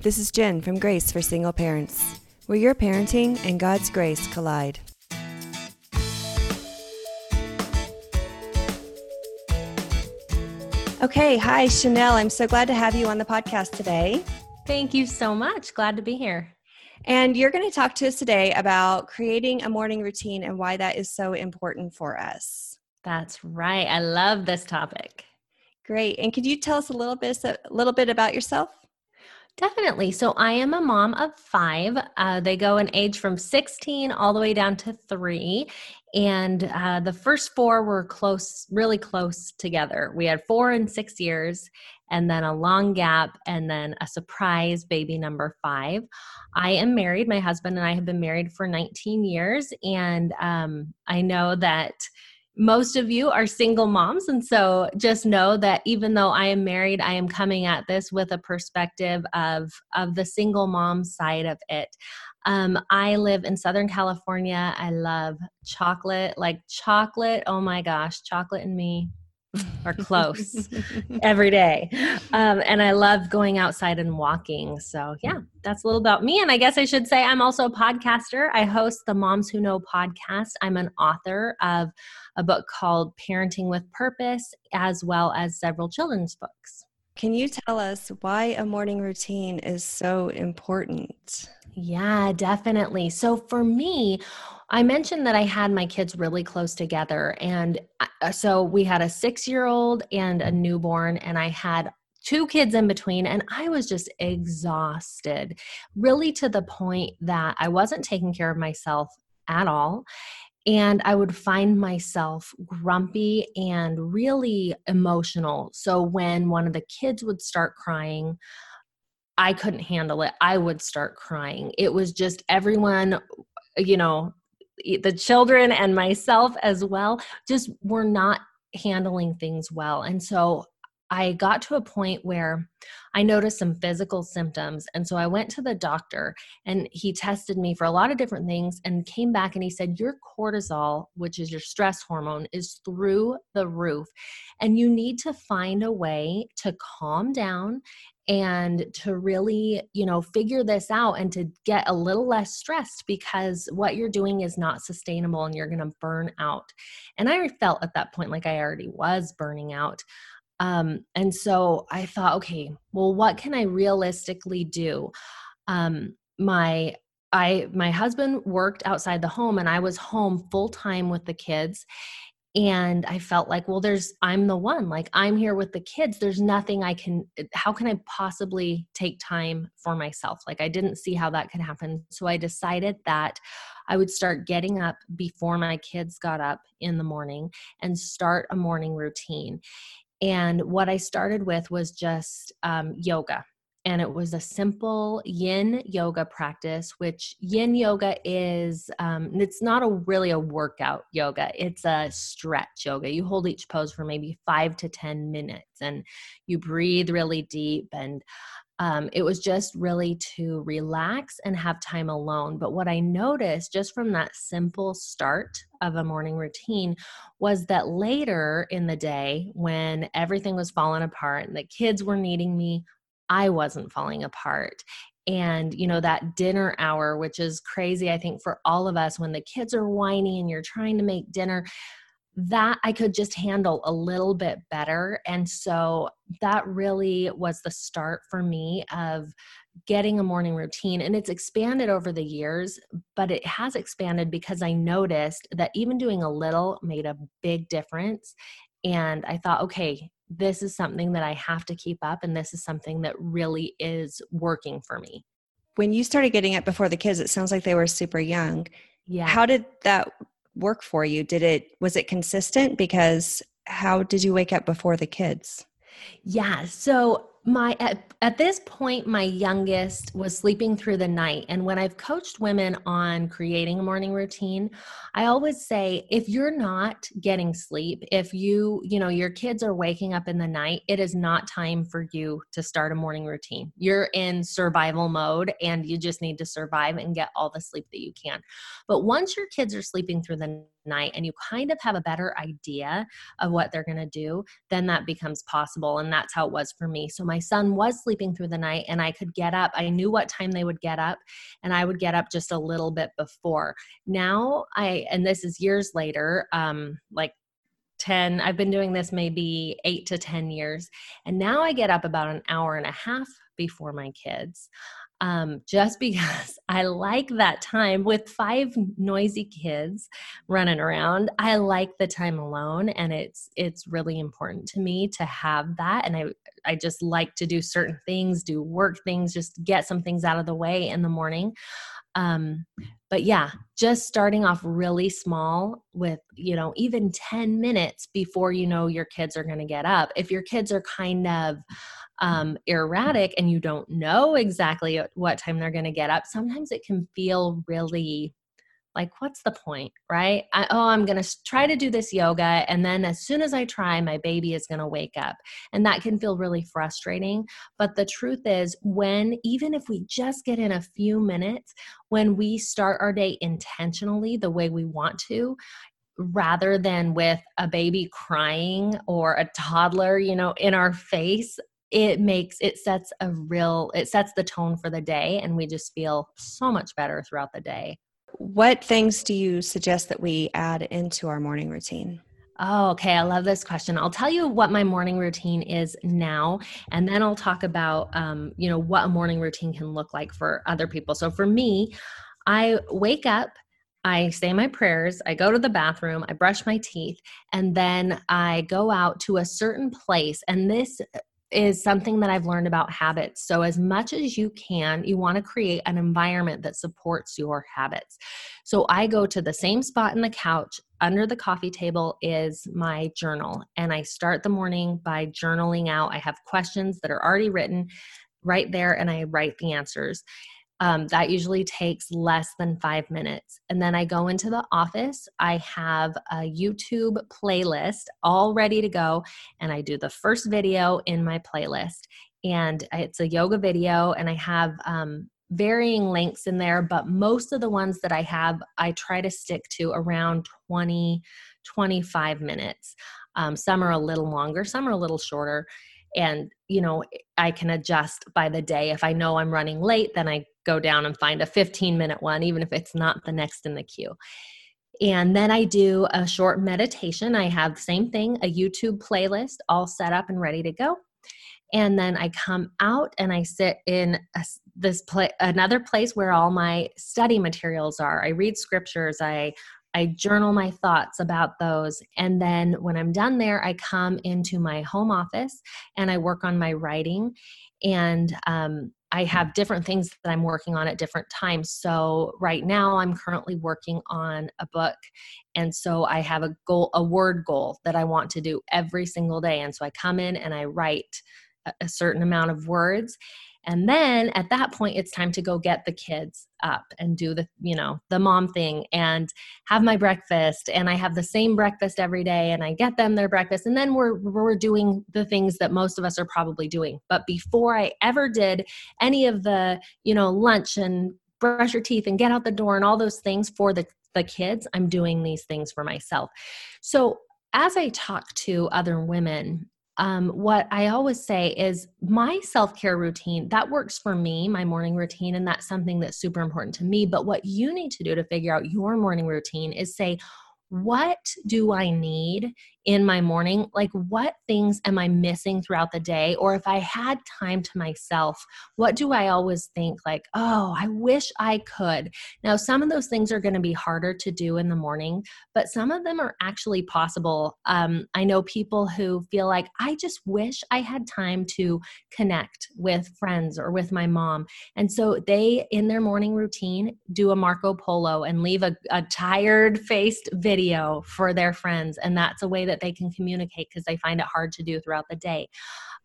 This is Jen from Grace for Single Parents, where your parenting and God's grace collide. Okay, hi, Chanel. I'm so glad to have you on the podcast today. Thank you so much. Glad to be here. And you're going to talk to us today about creating a morning routine and why that is so important for us. That's right. I love this topic. Great. And could you tell us a little bit a little bit about yourself? Definitely. So I am a mom of five. Uh, they go in age from 16 all the way down to three. And uh, the first four were close, really close together. We had four and six years, and then a long gap, and then a surprise baby number five. I am married. My husband and I have been married for 19 years. And um, I know that most of you are single moms. And so just know that even though i am married i am coming at this with a perspective of of the single mom side of it. Um, i live in southern california. I love chocolate like chocolate oh my gosh chocolate and me are close every day. Um, and I love going outside and walking. So, yeah, that's a little about me. And I guess I should say I'm also a podcaster. I host the Moms Who Know podcast. I'm an author of a book called Parenting with Purpose, as well as several children's books. Can you tell us why a morning routine is so important? Yeah, definitely. So for me, I mentioned that I had my kids really close together. And uh, so we had a six year old and a newborn, and I had two kids in between and i was just exhausted really to the point that i wasn't taking care of myself at all and I would find myself grumpy and really emotional. So when one of the kids would start crying, I couldn't handle it. I would start crying. It was just everyone, you know, the children and myself as well, just were not handling things well. And so I got to a point where I noticed some physical symptoms. And so I went to the doctor and he tested me for a lot of different things and came back and he said, Your cortisol, which is your stress hormone, is through the roof. And you need to find a way to calm down and to really, you know, figure this out and to get a little less stressed because what you're doing is not sustainable and you're going to burn out. And I felt at that point like I already was burning out. Um, and so I thought, okay, well, what can I realistically do? Um, my I my husband worked outside the home and I was home full time with the kids and I felt like well there's I'm the one like I'm here with the kids there's nothing I can how can I possibly take time for myself like I didn't see how that could happen so I decided that I would start getting up before my kids got up in the morning and start a morning routine and what I started with was just um, yoga. And it was a simple yin yoga practice, which yin yoga is, um, it's not a really a workout yoga. It's a stretch yoga. You hold each pose for maybe five to 10 minutes and you breathe really deep. And um, it was just really to relax and have time alone. But what I noticed just from that simple start of a morning routine was that later in the day, when everything was falling apart and the kids were needing me, I wasn't falling apart. And, you know, that dinner hour, which is crazy, I think, for all of us when the kids are whiny and you're trying to make dinner, that I could just handle a little bit better. And so that really was the start for me of getting a morning routine. And it's expanded over the years, but it has expanded because I noticed that even doing a little made a big difference. And I thought, okay, this is something that I have to keep up, and this is something that really is working for me. When you started getting up before the kids, it sounds like they were super young. Yeah. How did that work for you? Did it was it consistent because how did you wake up before the kids? Yeah. So my at, at this point my youngest was sleeping through the night. And when i've coached women on creating a morning routine i always say if you're not getting sleep if you you know your kids are waking up in the night it is not time for you to start a morning routine. You're in survival mode and you just need to survive and get all the sleep that you can. But once your kids are sleeping through the night and you kind of have a better idea of what they're going to do, then that becomes possible. And that's how it was for me. So my son was sleeping through the night and I could get up. I knew what time they would get up and I would get up just a little bit before. Now I, and this is years later, um, like 10 i've been doing this maybe 8 to 10 years and now i get up about an hour and a half before my kids um, just because I like that time with five noisy kids running around. I like the time alone, and it's it's really important to me to have that. And I I just like to do certain things, do work things, just get some things out of the way in the morning. Um, but yeah, just starting off really small with, you know, even 10 minutes before you know your kids are going to get up. If your kids are kind of um, erratic and you don't know exactly what time they're going to get up, sometimes it can feel really like what's the point right? I, oh i'm going to try to do this yoga and then as soon as i try my baby is going to wake up. And that can feel really frustrating but the truth is when even if we just get in a few minutes when we start our day intentionally the way we want to rather than with a baby crying or a toddler you know in our face it makes it sets a real it sets the tone for the day and we just feel so much better throughout the day what things do you suggest that we add into our morning routine Oh, okay. I love this question. I'll tell you what my morning routine is now, and then I'll talk about, um, you know, what a morning routine can look like for other people. So for me, I wake up, I say my prayers, I go to the bathroom, I brush my teeth, and then I go out to a certain place. And this is something that I've learned about habits. So, as much as you can, you want to create an environment that supports your habits. So, I go to the same spot in the couch. Under the coffee table is my journal, and I start the morning by journaling out. I have questions that are already written right there, and I write the answers. Um, that usually takes less than five minutes. And then I go into the office. I have a YouTube playlist all ready to go, and I do the first video in my playlist. And it's a yoga video, and I have um, varying lengths in there, but most of the ones that I have, I try to stick to around 20, 25 minutes. Um, some are a little longer, some are a little shorter and you know i can adjust by the day if i know i'm running late then i go down and find a 15 minute one even if it's not the next in the queue. And then i do a short meditation. I have the same thing a youtube playlist all set up and ready to go. And then i come out and i sit in a, this place another place where all my study materials are. I read scriptures. I I journal my thoughts about those. And then when I'm done there, I come into my home office and I work on my writing. And um, I have different things that I'm working on at different times. So right now I'm currently working on a book. And so I have a goal, a word goal that I want to do every single day. And so I come in and I write a certain amount of words and then at that point it's time to go get the kids up and do the you know the mom thing and have my breakfast. And i have the same breakfast every day and i get them their breakfast. And then we're we're doing the things that most of us are probably doing. But before i ever did any of the you know lunch and brush your teeth and get out the door and all those things for the the kids i'm doing these things for myself. So as i talk to other women um, what I always say is my self care routine that works for me, my morning routine, and that's something that's super important to me. But what you need to do to figure out your morning routine is say, what do I need in my morning like what things am i missing throughout the day? Or if i had time to myself what do i always think like oh i wish i could. Now some of those things are going to be harder to do in the morning but some of them are actually possible. Um, i know people who feel like i just wish i had time to connect with friends or with my mom. And so they in their morning routine do a marco polo and leave a, a tired faced video for their friends and that's a way that that they can communicate because they find it hard to do throughout the day.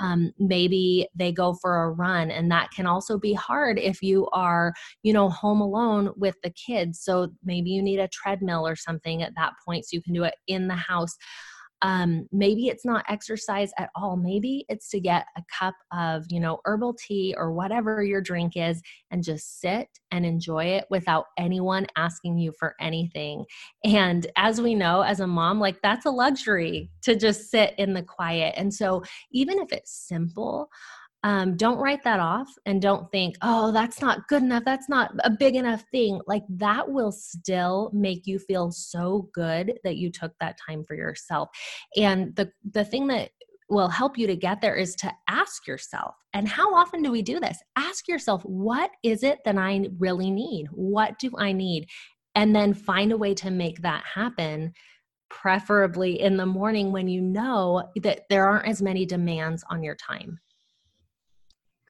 Um, maybe they go for a run and that can also be hard if you are you know home alone with the kids so maybe you need a treadmill or something at that point so you can do it in the house um, maybe it's not exercise at all. Maybe it's to get a cup of you know herbal tea or whatever your drink is and just sit and enjoy it without anyone asking you for anything. And as we know as a mom like that's a luxury to just sit in the quiet. And so even if it's simple um, don't write that off and don't think, oh, that's not good enough. That's not a big enough thing. Like that will still make you feel so good that you took that time for yourself. And the the thing that will help you to get there is to ask yourself. And how often do we do this? Ask yourself, what is it that I really need? What do I need? And then find a way to make that happen preferably in the morning when you know that there aren't as many demands on your time.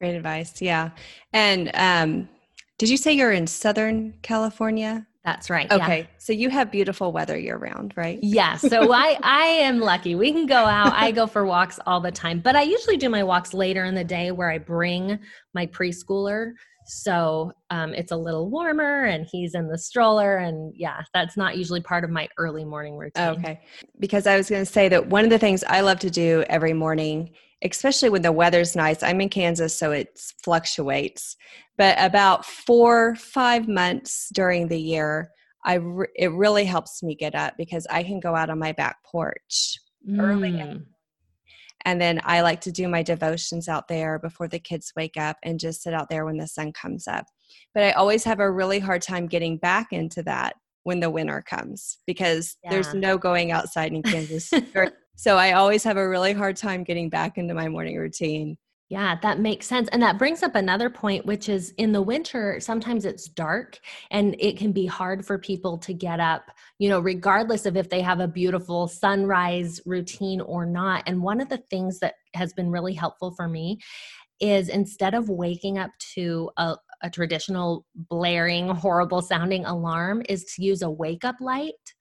Great advice. Yeah. And um, did you say you're in Southern California? That's right. Okay. Yeah. So you have beautiful weather year round, right? Yeah. So I I am lucky. We can go out. I go for walks all the time, but I usually do my walks later in the day where I bring my preschooler. So um, it's a little warmer and he's in the stroller. And yeah, that's not usually part of my early morning routine. Okay. Because I was going to say that one of the things I love to do every morning especially when the weather's nice. I'm in Kansas, so it fluctuates. But about four, five months during the year, I re- it really helps me get up because I can go out on my back porch mm. early. And then I like to do my devotions out there before the kids wake up and just sit out there when the sun comes up. But I always have a really hard time getting back into that when the winter comes because yeah. there's no going outside in Kansas So I always have a really hard time getting back into my morning routine. Yeah, that makes sense. And that brings up another point, which is in the winter, sometimes it's dark and it can be hard for people to get up, you know, regardless of if they have a beautiful sunrise routine or not. And one of the things that has been really helpful for me is instead of waking up to a, a traditional blaring, horrible sounding alarm, is to use a wake up light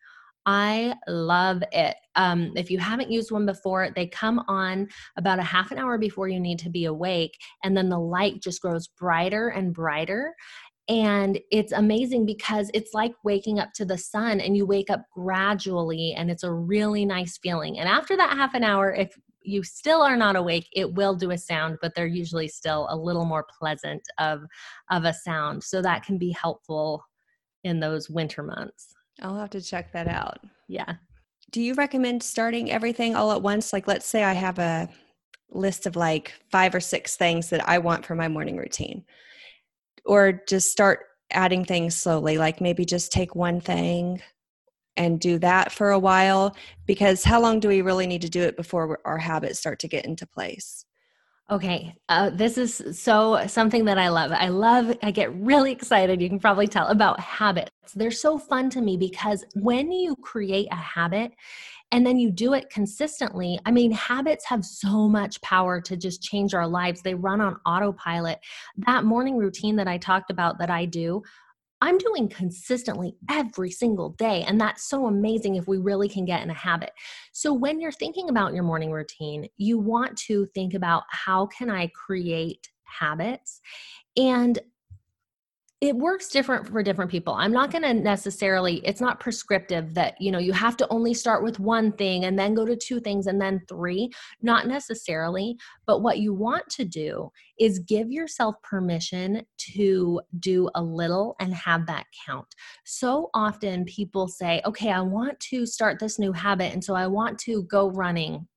I love it. Um, if you haven't used one before, they come on about a half an hour before you need to be awake, and then the light just grows brighter and brighter. And it's amazing because it's like waking up to the sun and you wake up gradually, and it's a really nice feeling. And after that half an hour, if you still are not awake, it will do a sound, but they're usually still a little more pleasant of, of a sound. So that can be helpful in those winter months. I'll have to check that out. Yeah. Do you recommend starting everything all at once? Like, let's say I have a list of like five or six things that I want for my morning routine, or just start adding things slowly, like maybe just take one thing and do that for a while because how long do we really need to do it before our habits start to get into place Okay, uh, this is so something that I love. I love, I get really excited, you can probably tell, about habits. They're so fun to me because when you create a habit and then you do it consistently, I mean, habits have so much power to just change our lives. They run on autopilot. That morning routine that I talked about that I do, I'm doing consistently every single day. And that's so amazing if we really can get in a habit. So when you're thinking about your morning routine, you want to think about how can I create habits? And it works different for different people. I'm not going to necessarily it's not prescriptive that you know you have to only start with one thing and then go to two things and then three not necessarily. But what you want to do is give yourself permission to do a little and have that count. So often people say okay i want to start this new habit and so i want to go running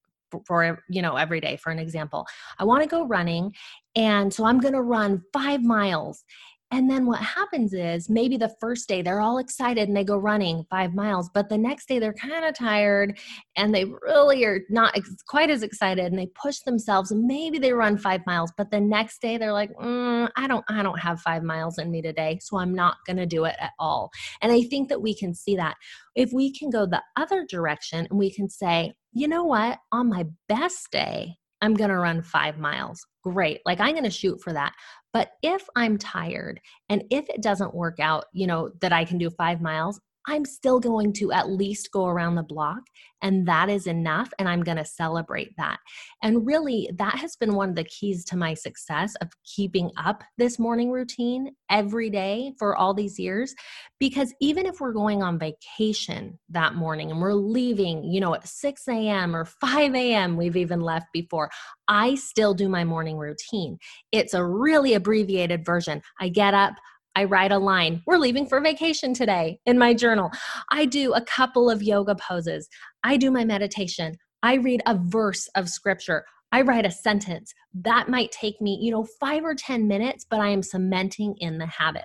for you know every day for an example. I want to go running and so i'm going to run 5 miles and then what happens is maybe the first day they're all excited and they go running five miles, but the next day they're kind of tired and they really are not ex- quite as excited and they push themselves and maybe they run five miles, but the next day they're like, mm, I don't, I don't have five miles in me today, so I'm not going to do it at all. And I think that we can see that if we can go the other direction and we can say, you know what, on my best day, I'm going to run five miles. Great. Like I'm going to shoot for that. But if I'm tired and if it doesn't work out, you know, that I can do five miles, I'm still going to at least go around the block and that is enough and i'm going to celebrate that. And really that has been one of the keys to my success of keeping up this morning routine every day for all these years because even if we're going on vacation that morning and we're leaving you know at 6 a.m or 5 a.m we've even left before i still do my morning routine. It's a really abbreviated version. I get up I write a line, we're leaving for vacation today in my journal. I do a couple of yoga poses. I do my meditation. I read a verse of scripture. I write a sentence. That might take me, you know, five or 10 minutes, but I am cementing in the habit.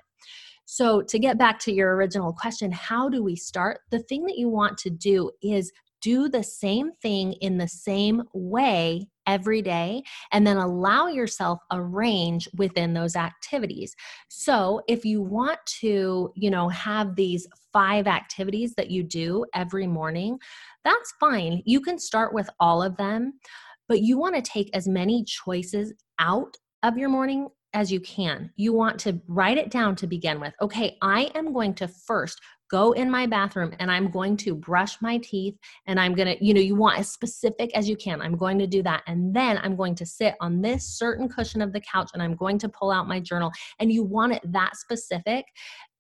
So, to get back to your original question, how do we start? The thing that you want to do is do the same thing in the same way every day and then allow yourself a range within those activities. So, if you want to, you know, have these five activities that you do every morning, that's fine. You can start with all of them, but you want to take as many choices out of your morning as you can. You want to write it down to begin with. Okay, I am going to first go in my bathroom and I'm going to brush my teeth and I'm going to, you know, you want as specific as you can. I'm going to do that. And then I'm going to sit on this certain cushion of the couch and I'm going to pull out my journal. And you want it that specific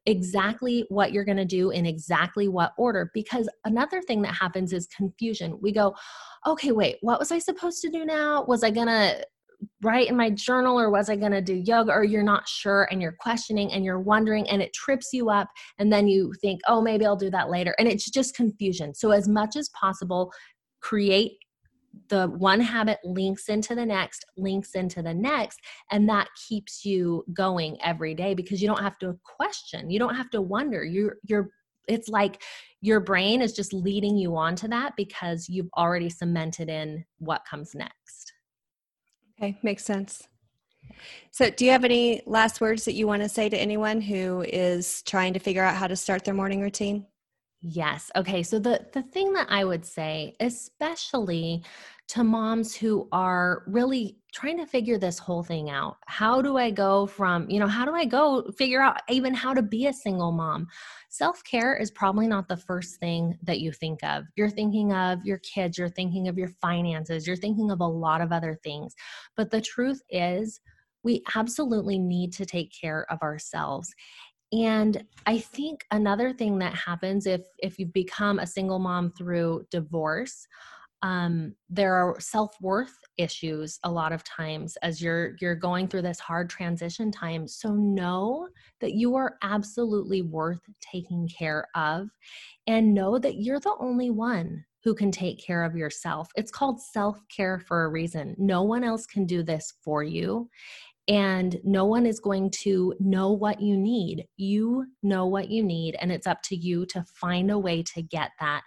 exactly what you're going to do in exactly what order because another thing that happens is confusion. We go, okay, wait, what was I supposed to do now? Was I going to write in my journal or was I going to do yoga or you're not sure and you're questioning and you're wondering and it trips you up and then you think, "Oh, maybe I'll do that later." And it's just confusion. So as much as possible, create the one habit links into the next, links into the next, and that keeps you going every day because you don't have to question. You don't have to wonder. You're you're it's like your brain is just leading you on to that because you've already cemented in what comes next. Okay, makes sense. So, do you have any last words that you want to say to anyone who is trying to figure out how to start their morning routine? Yes. Okay. So the the thing that I would say, especially to moms who are really trying to figure this whole thing out. How do I go from, you know, how do I go figure out even how to be a single mom? Self care is probably not the first thing that you think of. You're thinking of your kids, you're thinking of your finances, you're thinking of a lot of other things. But the truth is, we absolutely need to take care of ourselves. And I think another thing that happens if if you've become a single mom through divorce, um, there are self-worth issues a lot of times as you're you're going through this hard transition time so know that you are absolutely worth taking care of and know that you're the only one who can take care of yourself it's called self-care for a reason no one else can do this for you and no one is going to know what you need. You know what you need, and it's up to you to find a way to get that.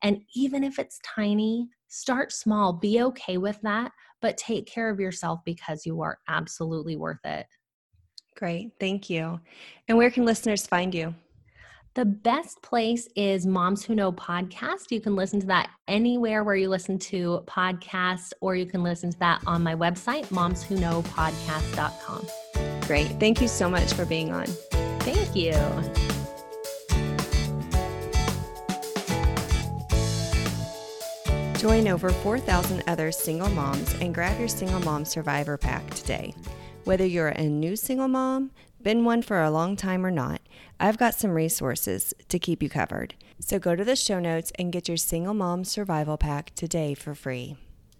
And even if it's tiny, Start small, be okay with that, but take care of yourself because you are absolutely worth it. Great. Thank you. And where can listeners find you? The best place is Moms Who Know podcast. You can listen to that anywhere where you listen to podcasts, or you can listen to that on my website, momswhoknowpodcast.com. Great. Thank you so much for being on. Thank you. Join over 4,000 other single moms and grab your Single Mom Survivor Pack today. Whether you're a new single mom, been one for a long time or not, I've got some resources to keep you covered. So go to the show notes and get your Single Mom Survival Pack today for free.